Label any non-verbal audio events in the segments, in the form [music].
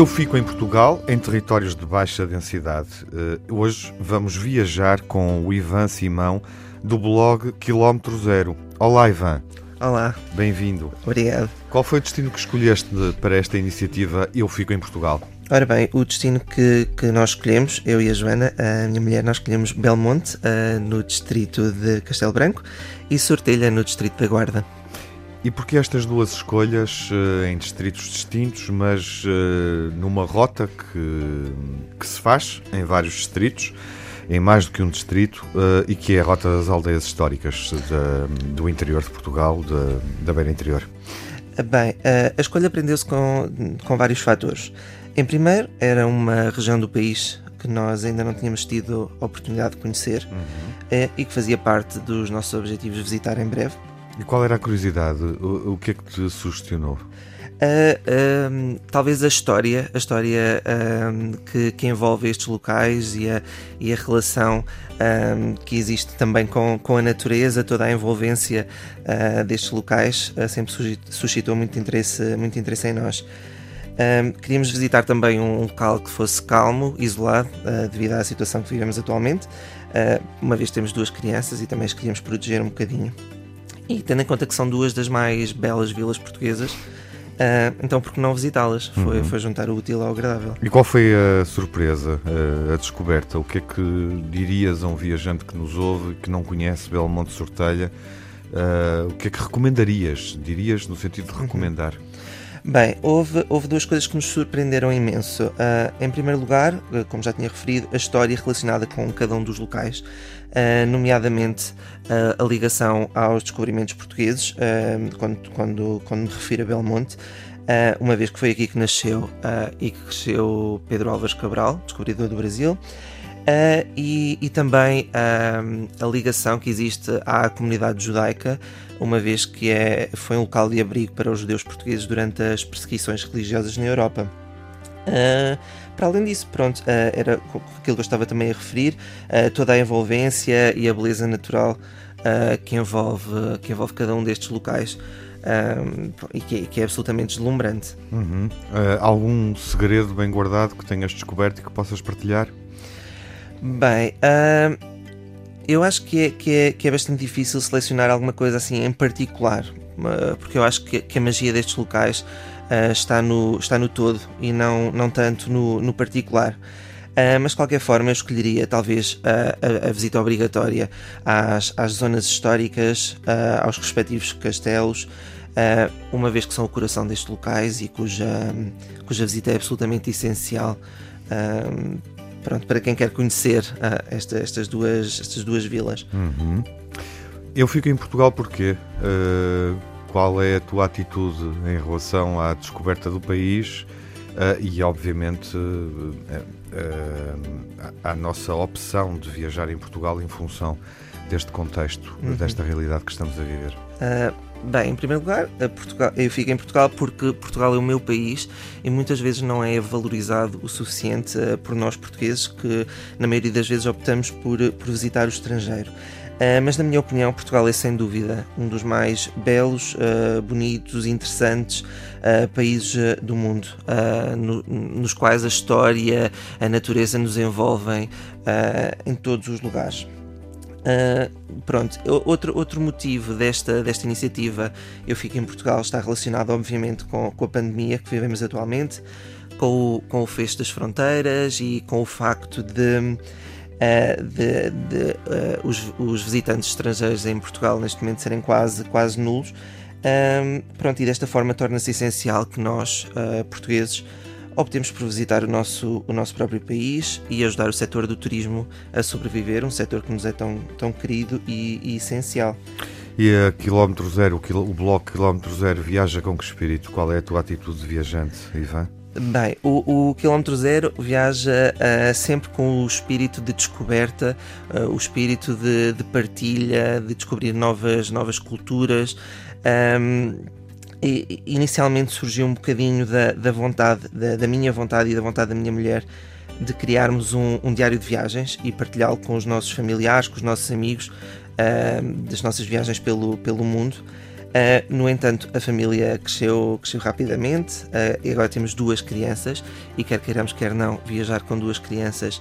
Eu fico em Portugal, em territórios de baixa densidade. Uh, hoje vamos viajar com o Ivan Simão, do blog Quilómetro Zero. Olá, Ivan. Olá. Bem-vindo. Obrigado. Qual foi o destino que escolheste para esta iniciativa Eu Fico em Portugal? Ora bem, o destino que, que nós escolhemos, eu e a Joana, a minha mulher, nós escolhemos Belmonte, uh, no distrito de Castelo Branco, e Sortelha, no distrito da Guarda. E porquê estas duas escolhas uh, em distritos distintos, mas uh, numa rota que, que se faz em vários distritos, em mais do que um distrito, uh, e que é a rota das aldeias históricas do interior de Portugal, da, da beira interior? Bem, a escolha prendeu-se com, com vários fatores. Em primeiro, era uma região do país que nós ainda não tínhamos tido a oportunidade de conhecer uhum. e que fazia parte dos nossos objetivos de visitar em breve. E qual era a curiosidade? O, o que é que te sugestionou? Uh, uh, talvez a história, a história uh, que, que, envolve estes locais e a, e a relação que existe também com, com a natureza, toda a envolvência ah, destes locais ah, sempre suscitou muito interesse, muito interesse em nós. queríamos visitar também um local que fosse calmo, isolado, devido à situação que vivemos atualmente. uma vez temos duas crianças e também as queríamos proteger um bocadinho. E tendo em conta que são duas das mais belas vilas portuguesas, Uh, então, por que não visitá-las? Foi, uhum. foi juntar o útil ao agradável. E qual foi a surpresa, a, a, descoberta? O que é que dirias a um viajante que nos ouve, que não conhece Belmonte Sortelha? Uh, o que é que recomendarias? Dirias no sentido de uhum. recomendar? Uhum. Bem, houve, houve duas coisas que nos surpreenderam imenso. Uh, em primeiro lugar, como já tinha referido, a história relacionada com cada um dos locais, nomeadamente a ligação aos descobrimentos portugueses, quando, quando, quando me refiro a Belmonte. uma vez que foi aqui que nasceu e que cresceu Pedro Álvares Cabral, descobridor do Brasil. Uh, e, e, também uh, a ligação que existe à comunidade judaica, uma vez que é, foi um local de abrigo para os judeus portugueses durante as perseguições religiosas na Europa. Uh, para além disso, pronto, era aquilo que eu estava também a referir, toda a envolvência e a beleza natural que, envolve, que envolve cada um destes locais. e que é, que é, absolutamente deslumbrante. Uhum. algum segredo bem guardado que tenhas descoberto e que possas partilhar? Bem, uh, eu acho que é, que, é, que é bastante difícil selecionar alguma coisa assim em particular, uh, porque eu acho que, que, a magia destes locais uh, está, no, está no todo e não, não tanto no, no particular. Uh, mas de qualquer forma eu escolheria talvez a, a, visita obrigatória às, às zonas históricas, uh, aos respectivos castelos, uh, uma vez que são o coração destes locais e cuja, cuja visita é absolutamente essencial pronto, para quem quer conhecer esta, estas, duas, estas duas vilas. Uhum. Eu fico em Portugal porque qual é a tua atitude em relação à descoberta do país uh, e, obviamente, à nossa opção de viajar em Portugal em função deste contexto, uhum. desta realidade que estamos a viver? Bem, em primeiro lugar, Portugal, eu fico em Portugal porque Portugal é o meu país e muitas vezes não é valorizado o suficiente uh, por nós portugueses que, na maioria das vezes, optamos por, por visitar o estrangeiro. Uh, mas, na minha opinião, Portugal é sem dúvida um dos mais belos, uh, bonitos, interessantes países do mundo, no, nos quais a história, a natureza nos envolvem em todos os lugares. Uh, pronto, outro, outro motivo desta, desta iniciativa Eu Fico em Portugal está relacionado, obviamente, com, com a pandemia que vivemos atualmente, com o, com o fecho das fronteiras e com o facto de, uh, de, de uh, os, os, visitantes estrangeiros em Portugal neste momento serem quase, quase nulos. pronto, e desta forma torna-se essencial que nós, portugueses, optemos por visitar o nosso, o nosso próprio país e ajudar o setor do turismo a sobreviver, um setor que nos é tão, tão querido e, e essencial. E a quilómetro zero, o bloco quilómetro zero viaja com que espírito? Qual é a tua atitude de viajante, Ivan? Bem, o, o quilómetro zero viaja uh, sempre com o espírito de descoberta, uh, o espírito de, de, partilha, de descobrir novas, novas culturas. Um, e, inicialmente surgiu um bocadinho da, da vontade, da, da, minha vontade e da vontade da minha mulher de criarmos um, um diário de viagens e partilhá-lo com os nossos familiares, com os nossos amigos, uh, das nossas viagens pelo, pelo mundo. Uh, no entanto, a família cresceu, cresceu rapidamente uh, e agora temos duas crianças e quer queiramos, quer não, viajar com duas crianças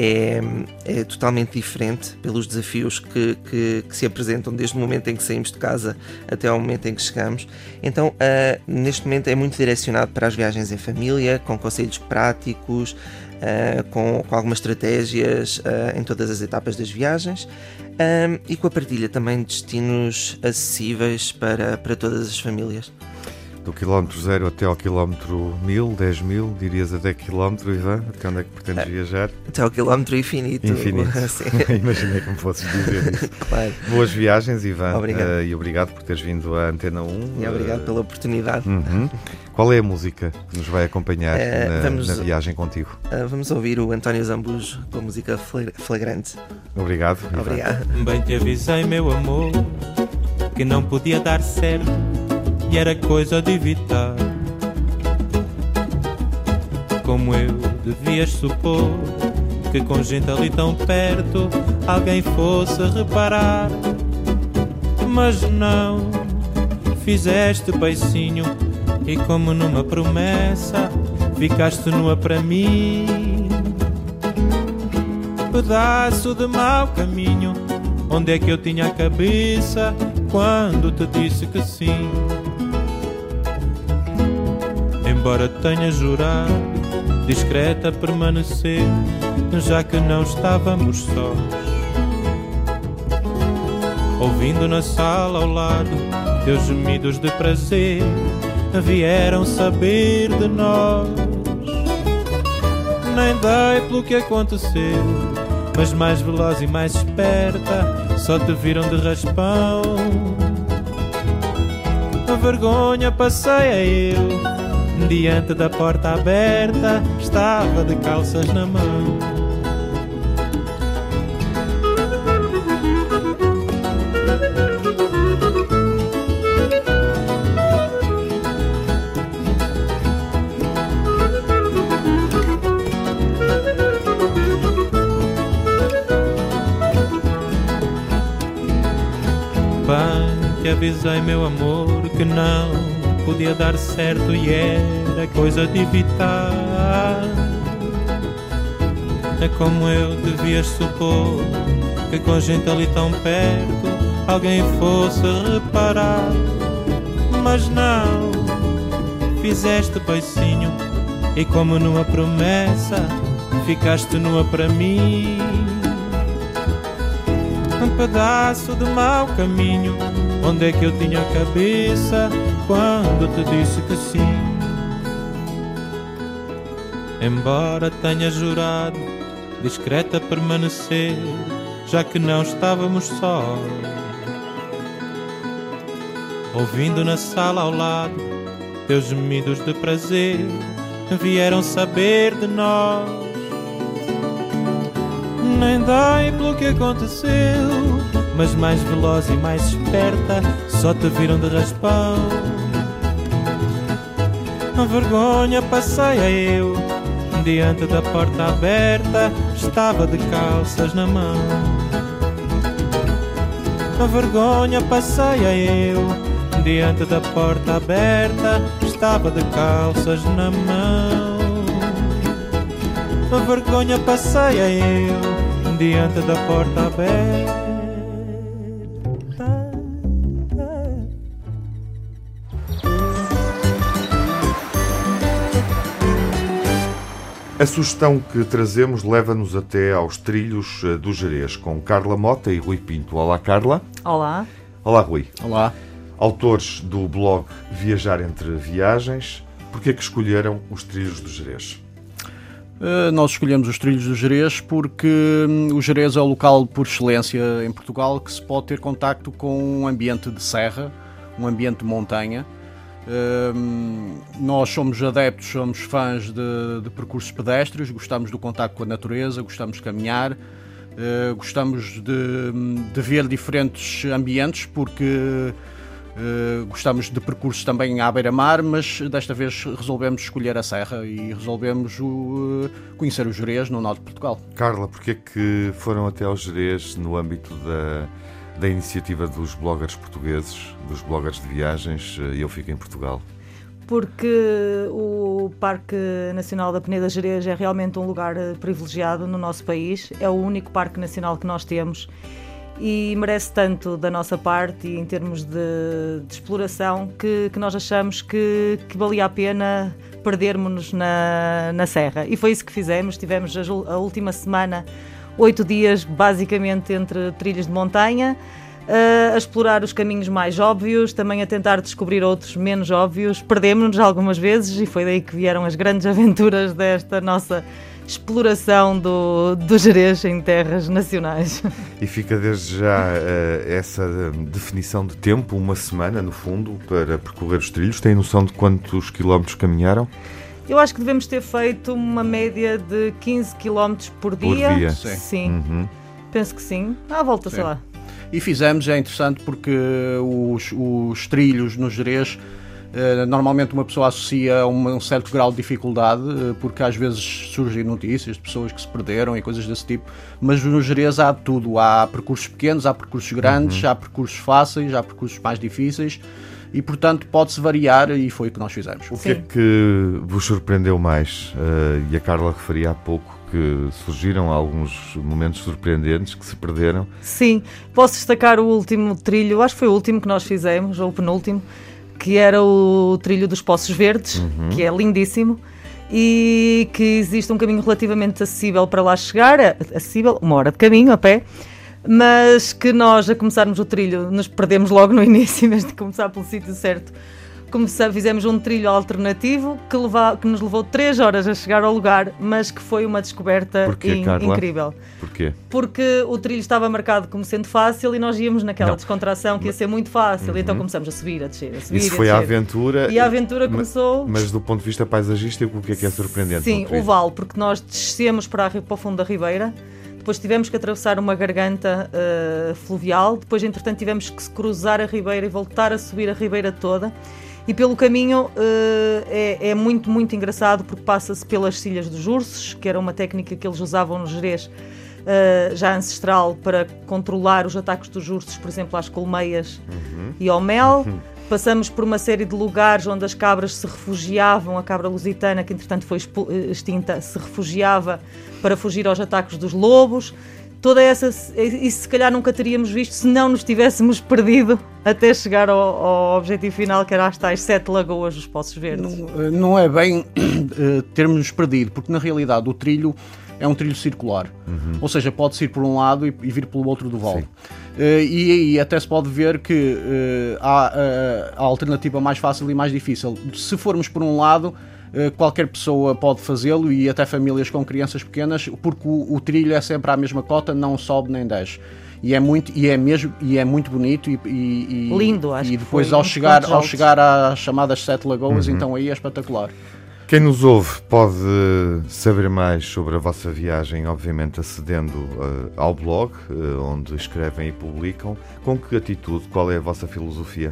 é, é totalmente diferente pelos desafios que, que, que, se apresentam desde o momento em que saímos de casa até ao momento em que chegamos. Então, uh, neste momento é muito direcionado para as viagens em família, com conselhos práticos, uh, com, com, algumas estratégias uh, em todas as etapas das viagens e com a partilha também de destinos acessíveis para, para todas as famílias do quilómetro zero até ao quilómetro mil, dez mil, dirias até quilómetro, Ivan? Até onde é que pretendes é, viajar? Até ao quilómetro infinito. Infinito. [laughs] [laughs] Imaginei como fosses dizer isso. [laughs] claro. Boas viagens, Ivan. Obrigado. Uh, e obrigado por teres vindo à Antena 1. E obrigado uh, pela oportunidade. Uhum. Qual é a música que nos vai acompanhar uh, na, vamos, na, viagem contigo? vamos ouvir o António Zambujo com a música Flagrante. Obrigado. Obrigado. Bem te avisei, meu amor, que não podia dar certo e era coisa de evitar. Como eu devias supor que com gente ali tão perto alguém fosse reparar. Mas não, fizeste beicinho e como numa promessa ficaste nua para mim. Pedaço de mau caminho, onde é que eu tinha a cabeça quando te disse que sim? Embora tenha jurado discreta permanecer, já que não estávamos sós. Ouvindo na sala ao lado teus gemidos de prazer, vieram saber de nós. Nem dei pelo que aconteceu, mas mais veloz e mais esperta, só te viram de raspão. A vergonha passei a eu diante da porta aberta, estava de calças na mão. Avisei, meu amor, que não podia dar certo e era coisa de evitar. É como eu devias supor que com gente ali tão perto alguém fosse reparar. Mas não, fizeste beicinho e como numa promessa ficaste nua para mim. Um pedaço de mau caminho, onde é que eu tinha a cabeça quando te disse que sim. Embora tenha jurado discreta permanecer, já que não estávamos sós. Ouvindo na sala ao lado teus gemidos de prazer, vieram saber de nós. Nem dai pelo que aconteceu, mas mais veloz e mais esperta, só te viram de raspão. A vergonha passeia eu Diante da porta aberta Estava de calças na mão. A vergonha passeia eu Diante da porta aberta Estava de calças na mão. A vergonha passeia eu Diante da porta aberta A sugestão que trazemos leva-nos até aos trilhos eh, do Jerez, com Carla Mota e Rui Pinto. Olá, Carla. Olá. Olá, Rui. Olá. Autores do blog Viajar entre Viagens, porquê é que escolheram os trilhos do Jerez? Uh, nós escolhemos os trilhos do Jerez porque um, o Jerez é o local por excelência em Portugal que se pode ter contacto com um ambiente de serra, um ambiente de montanha, nós somos adeptos, somos fãs de, de, percursos pedestres, gostamos do contato com a natureza, gostamos de caminhar, uh, gostamos de, de, ver diferentes ambientes, porque uh, gostamos de percursos também à beira-mar, mas desta vez resolvemos escolher a Serra e resolvemos o, conhecer o Jerez no norte de Portugal. Carla, porquê é que foram até ao Jerez no âmbito da da iniciativa dos bloggers portugueses, dos bloggers de viagens, Eu Fico em Portugal? Porque o Parque Nacional da Peneda Gerês é realmente um lugar privilegiado no nosso país, é o único parque nacional que nós temos e merece tanto da nossa parte e em termos de, de exploração que, que, nós achamos que, que valia a pena perdermos-nos na, na Serra. E foi isso que fizemos. Tivemos a, a última semana, oito dias, basicamente entre trilhas de montanha. Uh, a explorar os caminhos mais óbvios, também a tentar descobrir outros menos óbvios. Perdemos-nos algumas vezes e foi daí que vieram as grandes [laughs] aventuras desta nossa exploração do, do Jerez em terras nacionais. E fica desde já uh, essa definição de tempo, uma semana no fundo, para percorrer os trilhos. Tem noção de quantos quilómetros caminharam? Eu acho que devemos ter feito uma média de 15 km por dia. Por dia? Sim. sim. Uhum. Penso que sim. À volta, sim. sei lá. E fizemos, é interessante porque os, os trilhos no Jerez eh, normalmente uma pessoa associa um, um certo grau de dificuldade, uh, porque às vezes surgem notícias de pessoas que se perderam e coisas desse tipo, mas no Jerez há tudo. Há percursos pequenos, há percursos grandes, uhum. há percursos fáceis, há percursos mais difíceis e portanto pode-se variar e foi o que nós fizemos. O que Sim. é que vos surpreendeu mais? Uh, e a Carla referia há pouco que surgiram alguns momentos surpreendentes que se perderam. Sim, posso destacar o último trilho, acho que foi o último que nós fizemos, ou o penúltimo, que era o trilho dos Poços Verdes, uhum. que é lindíssimo, e que existe um caminho relativamente acessível para lá chegar, acessível, uma hora de caminho a pé, mas que nós, a começarmos o trilho, nos perdemos logo no [laughs] início, em vez de começar pelo sítio certo começamos, fizemos um trilho alternativo que, leva, que nos levou 3 horas a chegar ao lugar, mas que foi uma descoberta Porquê, in, incrível. Porquê? Porque o trilho estava marcado como sendo fácil e nós íamos naquela Não. descontração que ia ser muito fácil, então uhum. então começamos a subir, a descer, a subir. Isso foi a, a aventura. E a aventura começou. Mas do ponto de vista paisagístico, o que é que é surpreendente? Sim, o vale, porque nós descemos para, a, para o fundo da Ribeira. Depois tivemos que atravessar uma garganta uh, fluvial. Depois, entretanto, tivemos que cruzar a ribeira e voltar a subir a ribeira toda. E pelo caminho uh, é, é, muito, muito engraçado porque passa-se pelas cilhas dos ursos, que era uma técnica que eles usavam no Jerez, uh, já ancestral, para controlar os ataques dos ursos, por exemplo, às colmeias uhum. e ao mel. Uhum. Passamos por uma série de lugares onde as cabras se refugiavam, a cabra lusitana, que entretanto foi eh, extinta, se refugiava para fugir aos ataques dos lobos toda essa. Isso se calhar nunca teríamos visto se não nos tivéssemos [laughs] perdido até chegar ao, ao objetivo final, que era as tais sete lagoas dos Poços Verdes. Não, eh, não é bem [clears throat] termos perdido, porque na realidade o trilho é um trilho circular. Uhum. Ou seja, pode-se ir por um lado e, e vir pelo outro do vale. Uh, e aí até se pode ver que uh, há a alternativa mais fácil e mais difícil. Se formos por um lado, eh, qualquer pessoa pode fazê-lo e até famílias com crianças pequenas, porque o, o, trilho é sempre à mesma cota, não sobe nem desce. E é muito, e é mesmo, e é muito bonito e, e, lindo, acho E depois ao chegar, ao chegar às chamadas Sete Lagoas, uhum. então aí é espetacular. Quem nos ouve pode saber mais sobre a vossa viagem, obviamente acedendo uh, ao blog, uh, onde escrevem e publicam. Com que atitude? Qual é a vossa filosofia?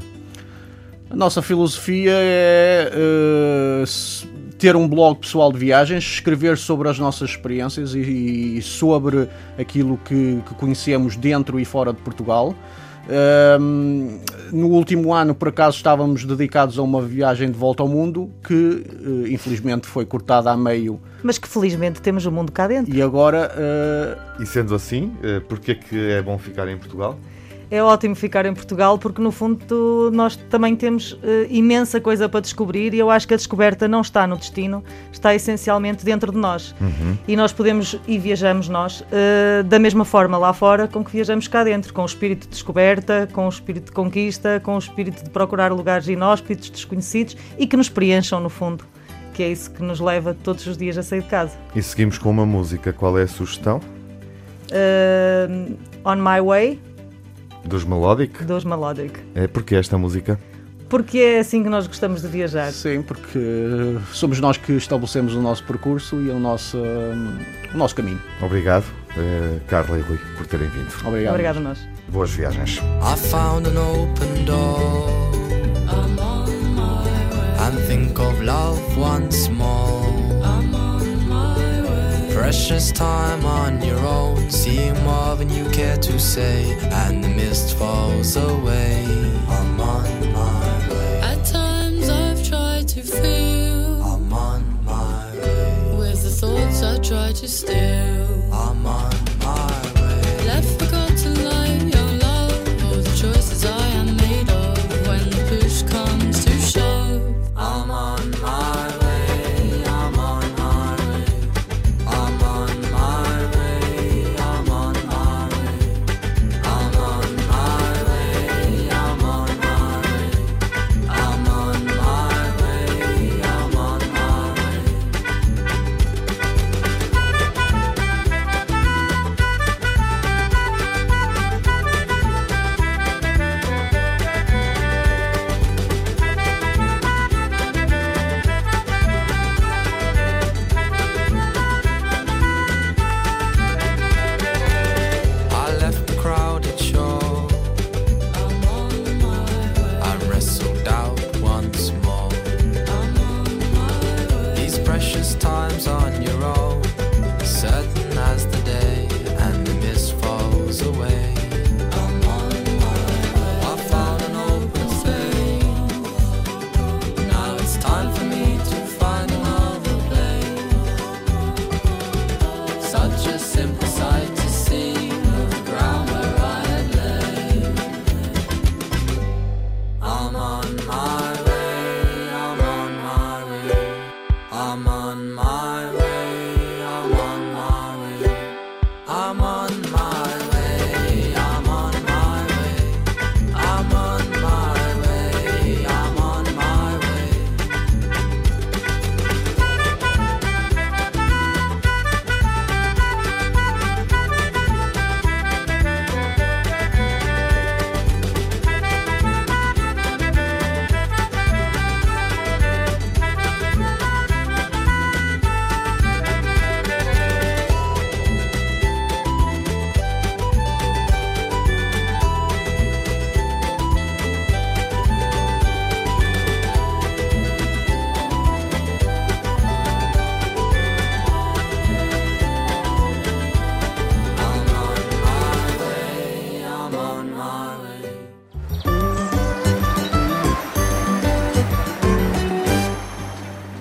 A nossa filosofia é uh, ter um blog pessoal de viagens, escrever sobre as nossas experiências e, e sobre aquilo que, que, conhecemos dentro e fora de Portugal. Uh, no último ano, por acaso, estávamos dedicados a uma viagem de volta ao mundo que, uh, infelizmente, foi cortada a meio. Mas que felizmente temos o mundo cá dentro. E agora. Uh... E sendo assim, uh, porquê que é bom ficar em Portugal? É ótimo ficar em Portugal porque no fundo nós também temos uh, imensa coisa para descobrir e eu acho que a descoberta não está no destino, está essencialmente dentro de nós. Uhum. E nós podemos e viajamos nós uh, da mesma forma lá fora com que viajamos cá dentro, com o espírito de descoberta, com o espírito de conquista, com o espírito de procurar lugares inóspitos, desconhecidos e que nos preencham no fundo. Que é isso que nos leva todos os dias a sair de casa. E seguimos com uma música. Qual é a sugestão? Uh, on My Way, dos Melodic? Dos Melodic. É porque esta música? Porque é assim que nós gostamos de viajar. Sim, porque somos nós que estabelecemos o nosso percurso e o nosso, o nosso caminho. Obrigado, uh, Carla e Rui, por terem vindo. Obrigado. Obrigado a nós. Boas viagens. I found an open door. I'm on my way. And think of love once more. Precious time on your own, seeing more than you care to say, and the mist falls away. I'm on my way. At times I've tried to fill I'm on my way. with the thoughts I try to steal. I'm on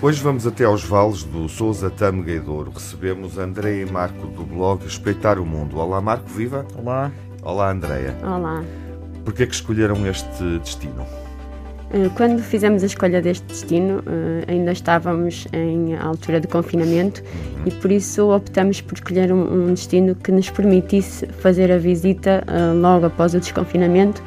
Hoje vamos até aos vales do Sousa Tâmega e Douro. Recebemos Andréia e Marco do blog Espreitar o Mundo. Olá Marco, viva! Olá. Olá Andréia. Olá. Porquê que escolheram este destino? Eh, Quando fizemos a escolha deste destino, eh, ainda estávamos em altura de confinamento e por isso optamos por escolher um, destino que nos permitisse fazer a visita eh, logo após o desconfinamento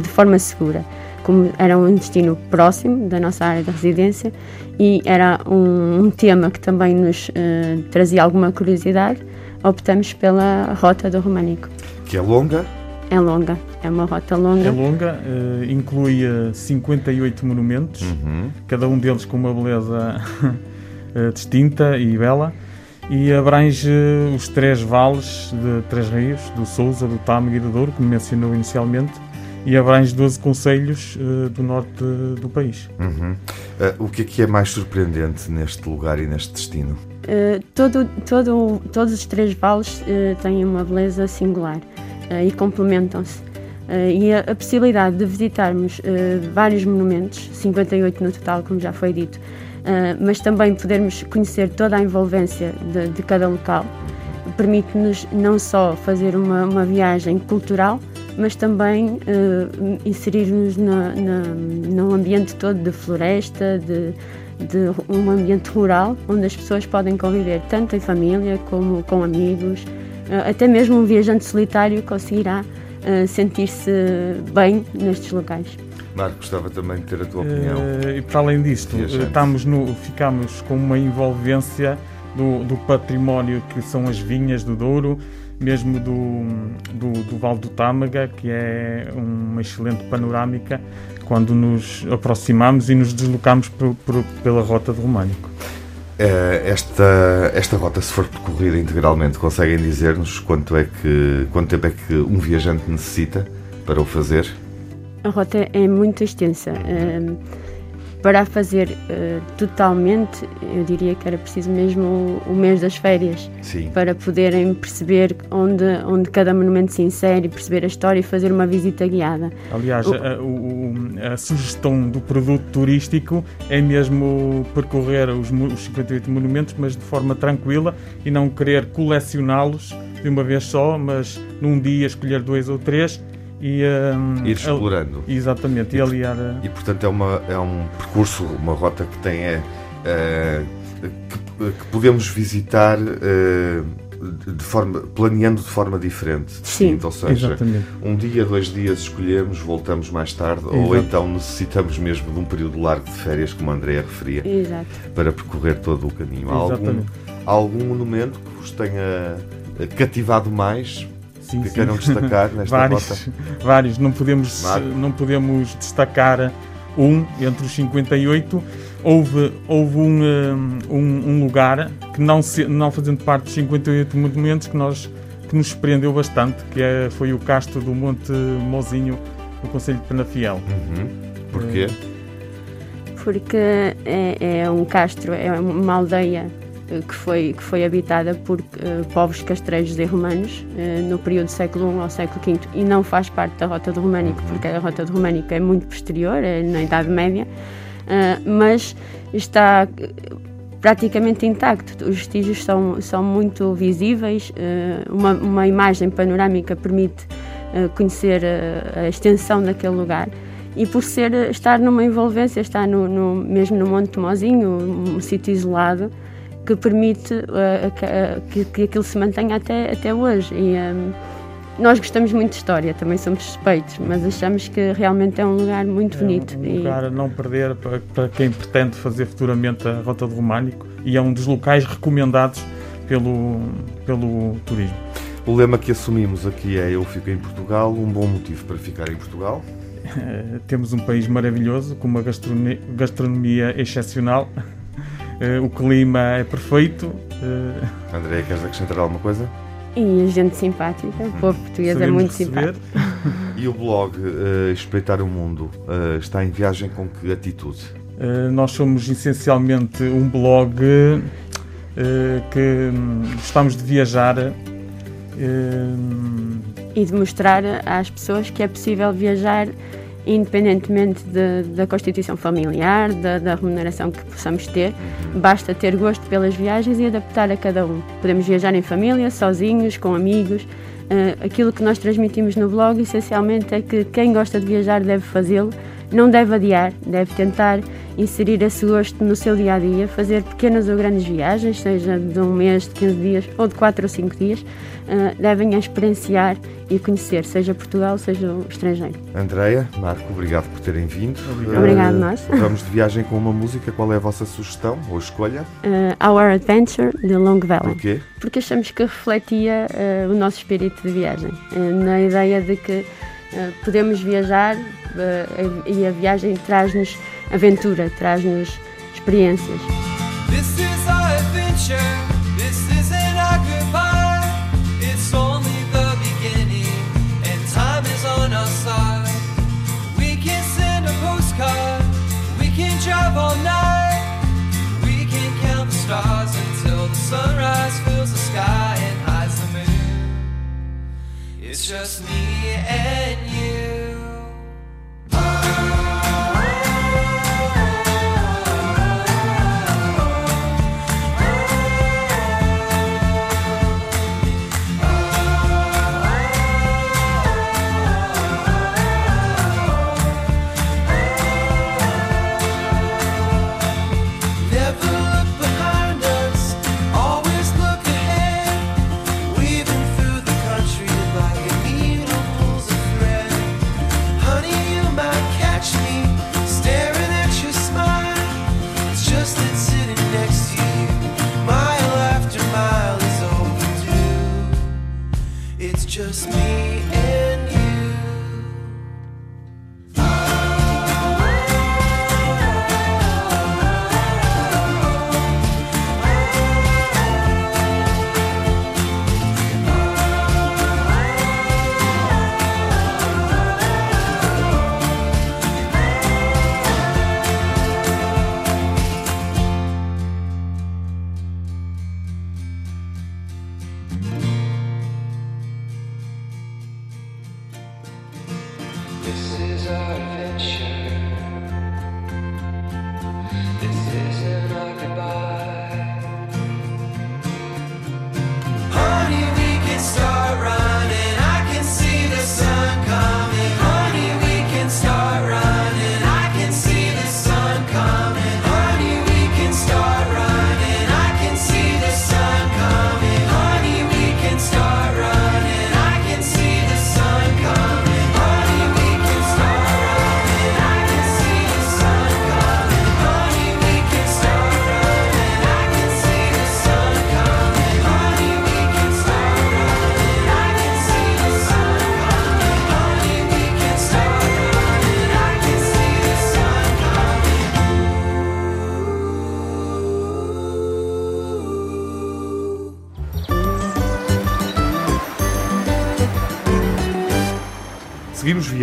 de forma segura. Como era um destino próximo da nossa área de residência e era um, um tema que também nos eh, trazia alguma curiosidade, optamos pela Rota do Românico. Que é longa, É longa, é uma rota longa. É longa, eh, inclui eh, 58 monumentos, cada um deles com uma beleza [laughs] eh, distinta e bela, e abrange os três vales de Três Rios, do Sousa, do Tâmega e do Douro, como mencionou inicialmente, e abrange 12 concelhos eh, do norte do país. Uhum. Ah, o que é que é mais surpreendente neste lugar e neste destino? Uh, todo, todo, todos os três vales uh, têm uma beleza singular uh, e complementam-se. Uh, e a, a possibilidade de visitarmos uh, vários monumentos, 58 no total, como já foi dito, uh, mas também podermos conhecer toda a envolvência de, de cada local, permite-nos não só fazer uma, uma viagem cultural, mas também uh, inserir-nos na, na, num ambiente todo de floresta, de, de um ambiente rural, onde as pessoas podem conviver tanto em família como com amigos. Uh, até mesmo um viajante solitário conseguirá uh, sentir-se bem nestes locais. Marco, gostava também de ter a tua opinião. Eh, e para além disto, eh, estamos no, ficamos com uma envolvência do, do património que são as vinhas do Douro, mesmo do, do, do Val do Tâmega, que é uma excelente panorâmica quando nos aproximamos e nos deslocamos por- por- pela rota do Românico. Eh, esta, esta rota, se for percorrida integralmente, conseguem dizer-nos quanto, é que, quanto tempo é que um viajante necessita para o fazer? A rota é muito extensa. Um, Para a fazer eh, totalmente, eu diria que era preciso mesmo o, o mês das férias Sim. para poderem perceber onde, onde cada monumento se insere, perceber a história e fazer uma visita guiada. Aliás, O- a, o- a sugestão do produto turístico é mesmo percorrer os, os 58 monumentos, mas de forma tranquila e não querer colecioná-los de uma vez só, mas num dia escolher dois ou três e hum, Ir explorando. Exatamente, e E- aliar. a- E portanto é, uma, é um percurso, uma rota que tem é, é, que, que podemos visitar é, de forma, planeando de forma diferente, distinta, ou seja, Exatamente. um dia, dois dias escolhemos, voltamos mais tarde, ou Exato. então necessitamos mesmo de um período largo de férias, como a Andrea referia, Exato. para percorrer todo o caminho. Há algum, algum monumento que vos tenha cativado mais, Sim, que sim. queiram destacar [laughs] nesta rota? vários, vários. Não podemos, não podemos destacar um entre os 58. Houve, houve um, um, um- um lugar que, não, se, não fazendo parte dos 58 monumentos, que, nós, que nos surpreendeu bastante, que é, foi o castro do Monte Mozinho, no Conselho de Penafiel. Uhum. Porquê? porque é, é um castro, é uma aldeia eh, que foi, que foi habitada por eh, povos castrejos e romanos eh, no período do século I ao século V e não faz parte da Rota do Românico, porque a Rota do Românico é muito posterior, é na Idade Média, eh, mas está eh, praticamente intacto. Os vestígios são, são muito visíveis, eh, uma, uma imagem panorâmica permite eh, conhecer eh, a extensão daquele lugar e por ser estar numa envolvência, estar no, no- mesmo no Monte Tomozinho, um sítio isolado, que permite eh, que, que, aquilo se mantenha até, até hoje. E, ehm, nós gostamos muito de história, também somos suspeitos, mas achamos que realmente é um lugar muito bonito. É um e- lugar a não perder para, para quem pretende fazer futuramente a Rota do Românico e é um dos locais recomendados pelo, pelo turismo. O lema que assumimos aqui é Eu fico em Portugal, um bom motivo para ficar em Portugal. [laughs] Temos um país maravilhoso, com uma gastronomia excepcional. Eh, o clima é perfeito. eh, André, queres acrescentar alguma coisa? E a gente simpática, o povo português é sabemos muito receber. simpático. [laughs] E o blog eh, Espreitar o Mundo eh, está em viagem com que atitude? Nós somos essencialmente um blog que hum, gostamos de viajar. eh, e de mostrar às pessoas que é possível viajar independentemente de- da constituição familiar, da, da remuneração que possamos ter. Basta ter gosto pelas viagens e adaptar a cada um. Podemos viajar em família, sozinhos, com amigos. Eh, aquilo que nós transmitimos no blog, essencialmente, é que quem gosta de viajar deve fazê-lo, não deve adiar, deve tentar inserir esse gosto no seu dia a dia, fazer pequenas ou grandes viagens, seja de um mês, de 15 dias ou de 4 ou 5 dias, eh, devem experienciar e conhecer, seja Portugal, seja o estrangeiro. Andreia, Marco, obrigado por terem vindo. Obrigado. Obrigado, nós. Vamos de viagem com uma música. Qual é a vossa sugestão ou escolha? Eh, Our Adventure de Long Valley. Porquê? porque achamos que refletia eh, o nosso espírito de viagem, na ideia de que podemos viajar eh, e a viagem traz-nos aventura, traz-nos experiências. This is It's just me and you.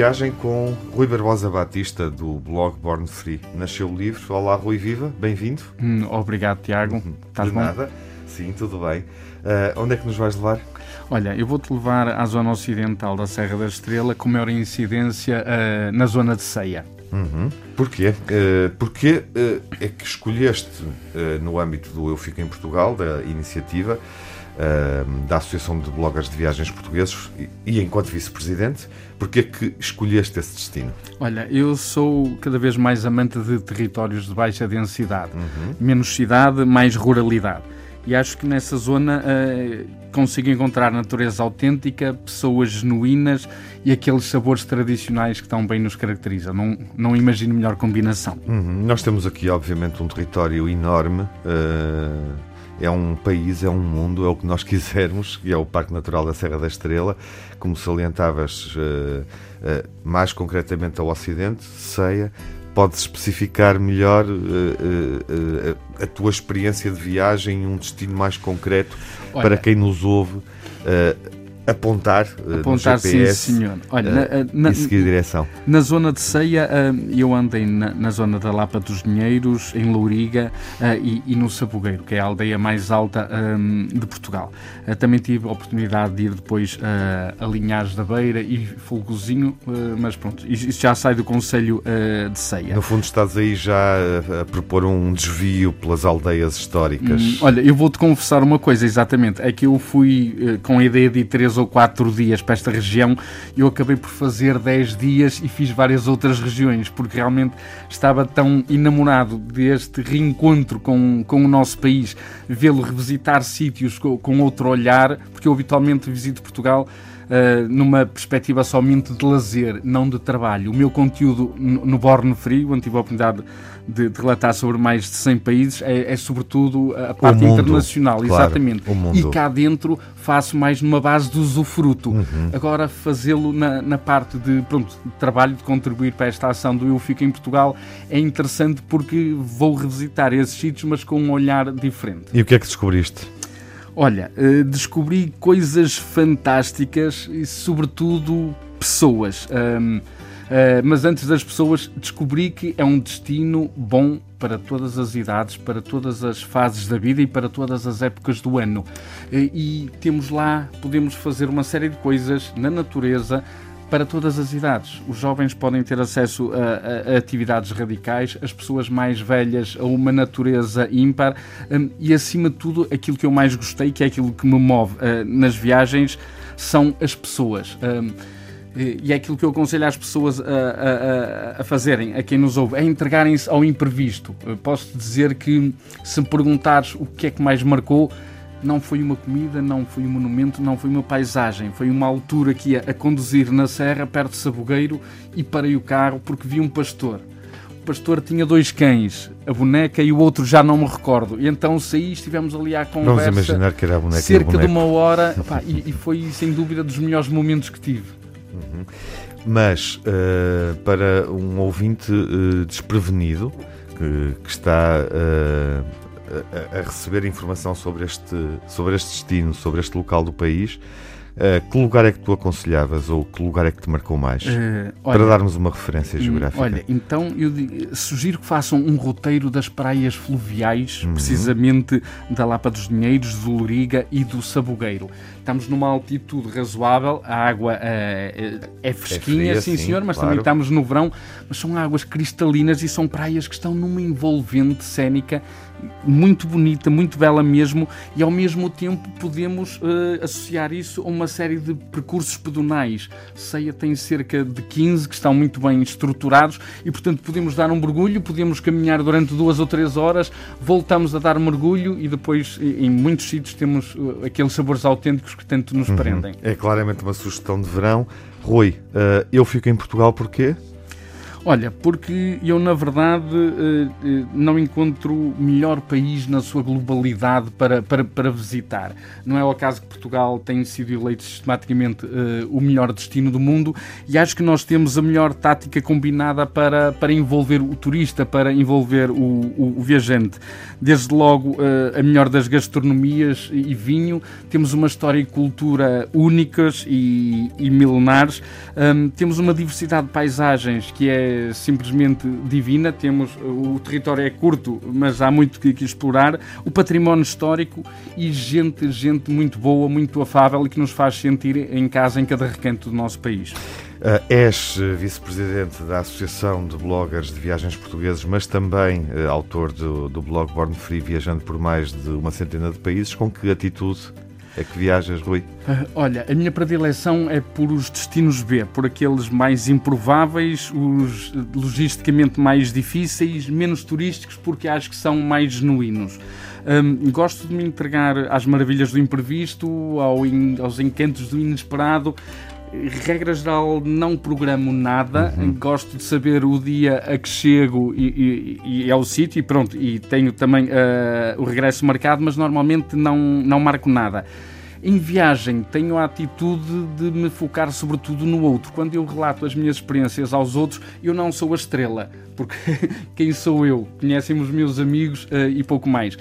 Viagem com Rui Barbosa Batista, do blog Born Free. Nasceu o livro. Olá, Rui Viva, bem-vindo. Hum, obrigado, Tiago. Estás De bom? nada. Sim, tudo bem. Ah, onde é que nos vais levar? Olha, eu vou-te levar à zona ocidental da Serra da Estrela, com maior incidência ah, na zona de Ceia. Uhum. Porquê? Uh, porquê uh, é que escolheste, uh, no âmbito do Eu Fico em Portugal, da iniciativa uh, da Associação de Bloggers de Viagens Portugueses, e, enquanto vice-presidente, porquê é que escolheste esse destino? Olha, eu sou cada vez mais amante de territórios de baixa densidade. Menos cidade, mais ruralidade. E acho que nessa zona eh, consigo encontrar natureza autêntica, pessoas genuínas e aqueles sabores tradicionais que tão bem nos caracterizam. Não, não imagino melhor combinação. Uhum. Nós temos aqui, obviamente, um território enorme. uh, é um país, é um mundo, é o que nós [laughs] quisermos, e é o Parque Natural da Serra da Estrela. Como salientavas, uh, uh, mais concretamente ao Ocidente, Ceia. Podes especificar melhor uh, a tua experiência de viagem e um destino mais concreto Olha, para quem nos ouve apontar, uh, Apontar, GPS sim, senhor. Olha, uh, na- na- e seguir direção. Na zona de Ceia, ah, eu andei na, na zona da Lapa dos Dinheiros, em Louriga ah, e, e no Sabugueiro, que é a aldeia mais alta de Portugal. Também tive a oportunidade de ir depois a Linhares da Beira e Folgozinho, mas pronto, isso já sai do Conselho de Ceia. No fundo, estás aí já a, a propor um desvio pelas aldeias históricas. Hum, Olha, eu vou-te confessar uma coisa, exatamente. É que eu fui eh, com a ideia de ir 3 ou 4 dias para esta região eu acabei por fazer 10 dias e fiz várias outras regiões, porque realmente estava tão enamorado deste reencontro com, com o nosso país, vê-lo revisitar sítios com, com outro olhar, porque eu habitualmente visito Portugal. Uh, numa perspectiva somente de lazer, não de trabalho. O meu conteúdo no Born Free, onde tive a oportunidade de, de relatar sobre mais de 100 países, é, é sobretudo a parte mundo, internacional, claro, exatamente. o mundo. E cá dentro faço mais numa base de usufruto. Uhum. Agora, fazê-lo na, na parte de, pronto, de trabalho, de contribuir para esta ação do Eu Fico em Portugal, é interessante porque vou revisitar esses sítios, mas com um olhar diferente. E o que é que descobriste? Olha, eh, descobri coisas fantásticas e, sobretudo, pessoas. Ahm, ah, mas antes das pessoas, descobri que é um destino bom para todas as idades, para todas as fases da vida e para todas as épocas do ano. Eh, E temos lá, podemos fazer uma série de coisas na natureza para todas as idades. Os jovens podem ter acesso a, a- a atividades radicais, as pessoas mais velhas a uma natureza ímpar hum, e, acima de tudo, aquilo que eu mais gostei, que é aquilo que me move eh, nas viagens, são as pessoas. Hum, e é aquilo que eu aconselho às pessoas a, a- a- fazerem, a quem nos ouve, é entregarem-se ao imprevisto. Posso dizer que, se perguntares o que é que mais marcou, não foi uma comida, não foi um monumento, não foi uma paisagem. Foi uma altura que ia a conduzir na serra, perto de Sabugueiro, e parei o carro porque vi um pastor. O pastor tinha dois cães, a boneca e o outro já não me recordo. E então saí e estivemos ali à Vamos conversa. imaginar que era a boneca cerca de uma hora, [laughs] pá, e, e foi sem dúvida dos melhores momentos que tive. Mas eh, para um ouvinte eh, desprevenido que, que está eh, a, a receber informação sobre este, sobre este destino, sobre este local do país, Eh, que lugar é que tu aconselhavas ou que lugar é que te marcou mais? Para olha, darmos uma referência Hum, geográfica. Olha, então eu di- sugiro que façam um roteiro das praias fluviais, Uhum. precisamente da Lapa dos Dinheiros, do Loriga e do Sabugueiro. Estamos numa altitude razoável, a água eh, é, é fresquinha, fria, sim, sim, senhor, mas claro. também estamos no verão, mas são águas cristalinas e são praias que estão numa envolvente cénica muito bonita, muito bela mesmo, e ao mesmo tempo podemos eh, associar isso a uma série de percursos pedonais. Ceia tem cerca de 15 que estão muito bem estruturados e, portanto, podemos dar um mergulho, podemos caminhar durante duas ou três horas, voltamos a dar mergulho e depois, em muitos sítios, temos eh, aqueles sabores autênticos que tanto nos prendem. É claramente uma sugestão de verão. Rui, eh, eu fico em Portugal porquê? Olha, porque eu na verdade eh, eh, não encontro melhor país na sua globalidade para, para, para visitar. Não é o acaso que Portugal tem sido eleito sistematicamente eh, o melhor destino do mundo e acho que nós temos a melhor tática combinada para, para envolver o turista, para envolver o, o- o viajante. Desde logo a melhor das gastronomias e vinho, temos uma história e cultura únicas e, e milenares, Hum, temos uma diversidade de paisagens que é simplesmente divina, temos o território é curto, mas há muito que, que explorar, o património histórico e gente, gente muito boa, muito afável e que nos faz sentir em casa em cada recanto do nosso país. Eh, és eh, vice-presidente da Associação de Bloggers de Viagens Portugueses, mas também eh, autor do, do blog Born Free, viajando por mais de uma centena de países. Com que atitude é que viajas, Rui? Ah, Olha, a minha predileção é por os destinos B, por aqueles mais improváveis, os logisticamente mais difíceis, menos turísticos, porque acho que são mais genuínos. Hum, gosto de me entregar às maravilhas do imprevisto, ao in- aos encantos do inesperado. Regra geral, não programo nada. Gosto de saber o dia a que chego e, e, e ao sítio e pronto. E tenho também ah, o regresso marcado, mas normalmente não, não marco nada. Em viagem, tenho a atitude de me focar sobretudo no outro. Quando eu relato as minhas experiências aos outros, eu não sou a estrela, porque [laughs] quem sou eu? Conhecem os meus amigos eh, e pouco mais.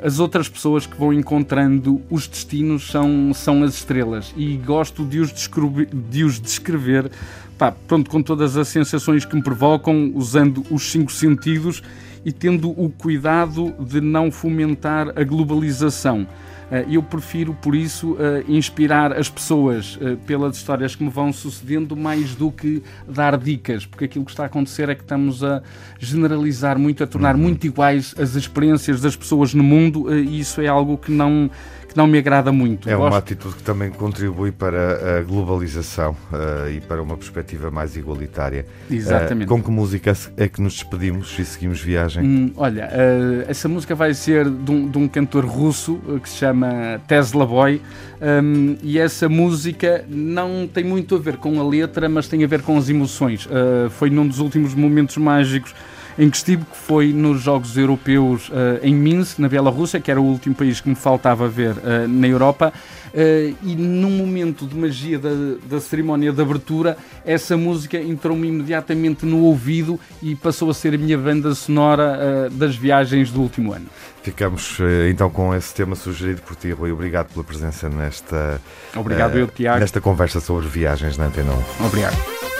As outras pessoas que vão encontrando os destinos são, são as estrelas e gosto de os, descrever, de os descrever pá, pronto, com todas as sensações que me provocam, usando os cinco sentidos e tendo o cuidado de não fomentar a globalização. Eh, Eu prefiro, por isso, eh, inspirar as pessoas eh, pelas histórias que me vão sucedendo mais do que dar dicas, porque aquilo que está a acontecer é que estamos a generalizar muito, a tornar muito iguais as experiências das pessoas no mundo e isso é algo que não, que não me agrada muito. É uma Gosto- atitude que também contribui para a globalização eh, e para uma perspectiva mais igualitária. Exatamente. Eh, com que música é que nos despedimos e seguimos viagem? Hum, olha, eh, essa música vai ser de um, de um cantor russo que se chama Tesla Boy hum, e essa música não tem muito a ver com a letra, mas tem a ver com as emoções. Eh, foi num dos últimos momentos mágicos em que estive, que foi nos Jogos Europeus eh, em Minsk, na Bielorrússia, que era o último país que me faltava ver eh, na Europa. Eh, e num momento de magia da, da cerimónia de abertura, essa música entrou-me imediatamente no ouvido e passou a ser a minha banda sonora eh, das viagens do último ano. Ficamos então com esse tema sugerido por ti, Rui. Obrigado pela presença nesta, Obrigado, eu, Tiago. nesta conversa sobre viagens na Antena 1. Obrigado.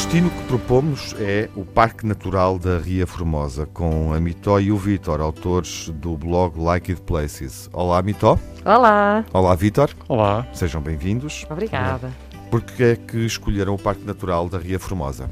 Destino que propomos é o Parque Natural da Ria Formosa, com a Mitó e o Vítor, autores do blog Like It Places. Olá, Mitó. Olá, Olá, Vítor. Olá. Sejam bem-vindos. obrigada. Por que é que escolheram o Parque Natural da Ria Formosa?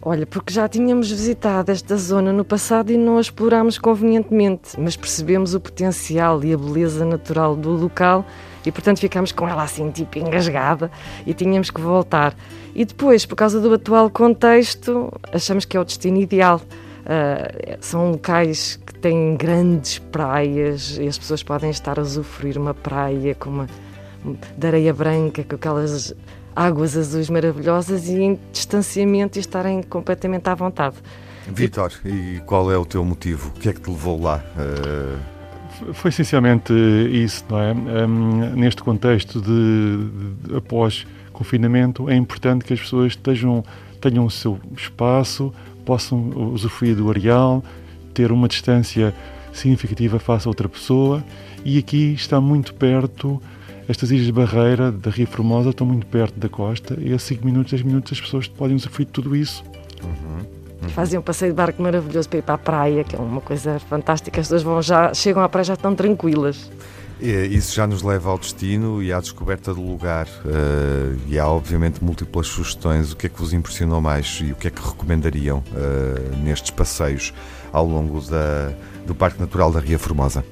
Olha, porque já tínhamos visitado esta zona no passado e não a explorámos convenientemente, mas percebemos o potencial e a beleza natural do local e, portanto, ficámos com ela assim, tipo, engasgada e tínhamos que voltar. E depois, por causa do atual contexto, achamos que é o destino ideal. Ah, são locais que têm grandes praias e as pessoas podem estar a usufruir uma praia com uma de areia branca, com aquelas águas azuis maravilhosas e em distanciamento e estarem completamente à vontade. Vítor, e qual é o teu motivo? O que é que te levou lá? Eh, Foi essencialmente isso, não é? Hum, neste contexto de, de- após confinamento, é importante que as pessoas estejam, tenham o seu espaço, possam usufruir do areal, ter uma distância significativa face a outra pessoa e aqui está muito perto, estas ilhas de barreira da Ria Formosa estão muito perto da costa e a 5 minutos, 10 minutos as pessoas podem usufruir de tudo isso. Fazem um passeio de barco maravilhoso para ir para a praia, que é uma coisa fantástica. As pessoas vão já, chegam à praia já estão tranquilas. E Isso já nos leva ao destino e à descoberta do lugar. Eh, e há, obviamente, múltiplas sugestões. O que é que vos impressionou mais e o que é que recomendariam eh, nestes passeios ao longo da, do Parque Natural da Ria Formosa?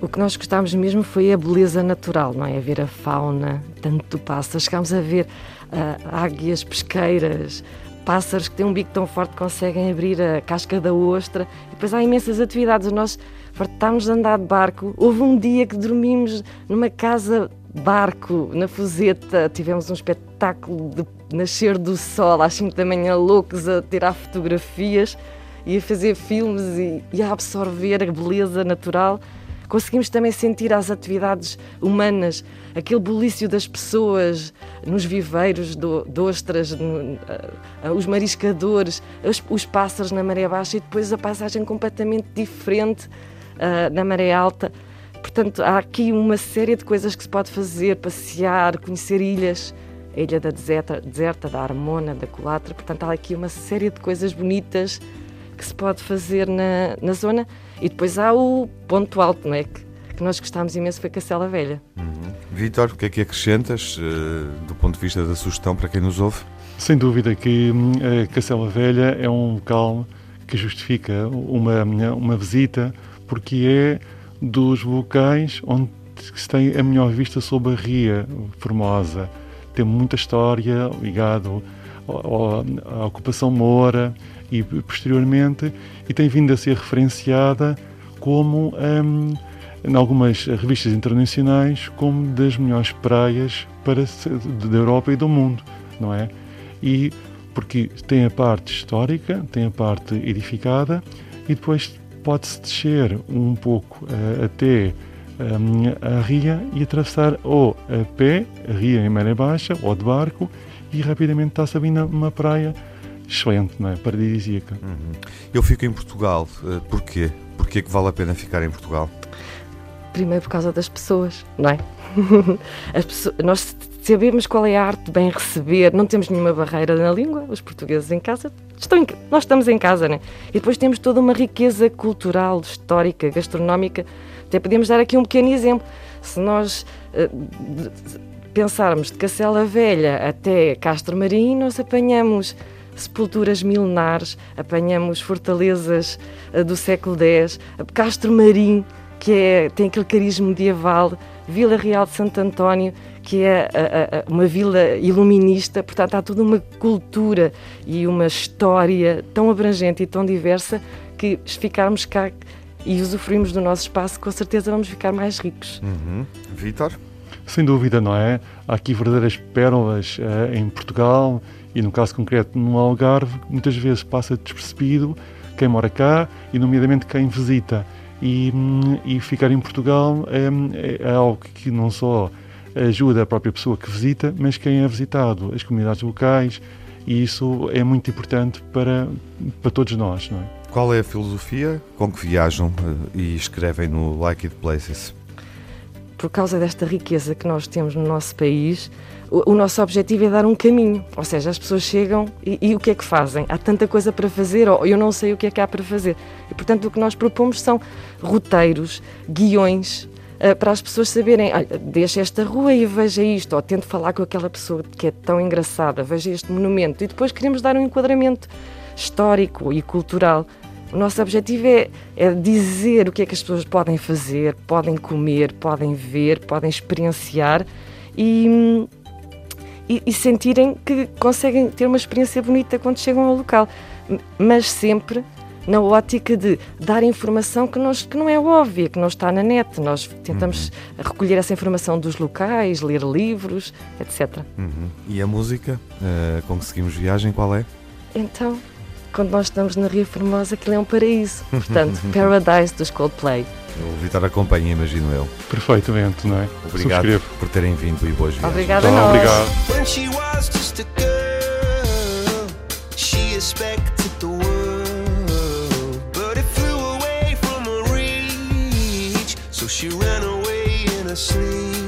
O que nós gostámos mesmo foi a beleza natural, não é? A ver a fauna, tanto pássaros. Chegámos a ver ah, águias pesqueiras, pássaros que têm um bico tão forte conseguem abrir a casca da ostra. E depois há imensas atividades. Nós fartámos de andar de barco. Houve um dia que dormimos numa casa barco na Fuseta. Tivemos um espetáculo de nascer do sol às 5 da manhã, loucos a tirar fotografias e a fazer filmes e, e a absorver a beleza natural. Conseguimos também sentir as atividades humanas, aquele bulício das pessoas nos viveiros do, de ostras, no- ah, os mariscadores, os, os pássaros na maré baixa e depois a paisagem completamente diferente ah, na maré alta. Portanto, há aqui uma série de coisas que se pode fazer, passear, conhecer ilhas, a ilha da deserta, deserta da Armona, da Colatra. Portanto, há aqui uma série de coisas bonitas que se pode fazer na, na zona. E depois há o ponto alto, não é? Que, que nós gostámos imenso foi Cacela Velha. Vítor, o que é que acrescentas eh, do ponto de vista da sugestão para quem nos ouve? Sem dúvida que hum, a Cacela Velha é um local que justifica uma, uma visita, porque é dos locais onde se tem a melhor vista sobre a Ria Formosa. Tem muita história ao- à ocupação moura e posteriormente, e tem vindo a ser referenciada como, hum, em algumas revistas internacionais, como das melhores praias para, da Europa e do mundo, não é? E porque tem a parte histórica, tem a parte edificada e depois pode-se descer um pouco eh, até hum, a ria e atravessar ou a pé, a ria em maré baixa, ou de barco, e rapidamente está-se a numa praia excelente, não é? paradisíaca. Eu fico em Portugal. eh, porquê? Porquê que vale a pena ficar em Portugal? Primeiro por causa das pessoas, não é? [laughs] As pessoas- nós sabemos qual é a arte de bem receber, não temos nenhuma barreira na língua, os portugueses em casa, estão em nós estamos em casa, né? E depois temos toda uma riqueza cultural, histórica, gastronómica. Até podemos dar aqui um pequeno exemplo. Se nós de- pensarmos de Cacela Velha até Castro Marim, nós apanhamos sepulturas milenares, apanhamos fortalezas eh, do século X, Castro Marim, que é, tem aquele cariz medieval, Vila Real de Santo António, que é a- a- a- uma vila iluminista, portanto há toda uma cultura e uma história tão abrangente e tão diversa que se ficarmos cá e usufruímos do nosso espaço, com certeza vamos ficar mais ricos. Uhum. Vítor? Sem dúvida, não é? Há aqui verdadeiras pérolas eh, em Portugal e, no caso concreto, no Algarve, muitas vezes passa despercebido quem mora cá e, nomeadamente, quem visita. E, hum, e ficar em Portugal é, é algo que não só ajuda a própria pessoa que visita, mas quem é visitado, as comunidades locais, e isso é muito importante para, para todos nós, não é? Qual é a filosofia com que viajam eh, e escrevem no Like It Places? por causa desta riqueza que nós temos no nosso país, o, o nosso objetivo é dar um caminho. Ou seja, as pessoas chegam e, e o que é que fazem? Há tanta coisa para fazer ou eu não sei o que é que há para fazer. E, portanto, o que nós propomos são roteiros, guiões, eh, para as pessoas saberem, olha, deixa esta rua e veja isto, ou tento falar com aquela pessoa que é tão engraçada, veja este monumento. E depois queremos dar um enquadramento histórico e cultural. O nosso objetivo é, é dizer o que é que as pessoas podem fazer, podem comer, podem ver, podem experienciar e, e, e sentirem que conseguem ter uma experiência bonita quando chegam ao local. Mas sempre na ótica de dar informação que, nós, que não é óbvia, que não está na net. Nós tentamos recolher essa informação dos locais, ler livros, etc. Uhum. E a música eh, com que seguimos viagem, qual é? Então, quando nós estamos na Ria Formosa, aquilo é um paraíso. Portanto, [laughs] Paradise dos Coldplay. O Vitor acompanha, imagino eu. Perfeitamente, não é? Obrigado Subscrevo. por terem vindo e boas viagens. Obrigada a nós. obrigado. When she was just a girl, she expected the world, but it flew away from her reach. So she ran away in her sleep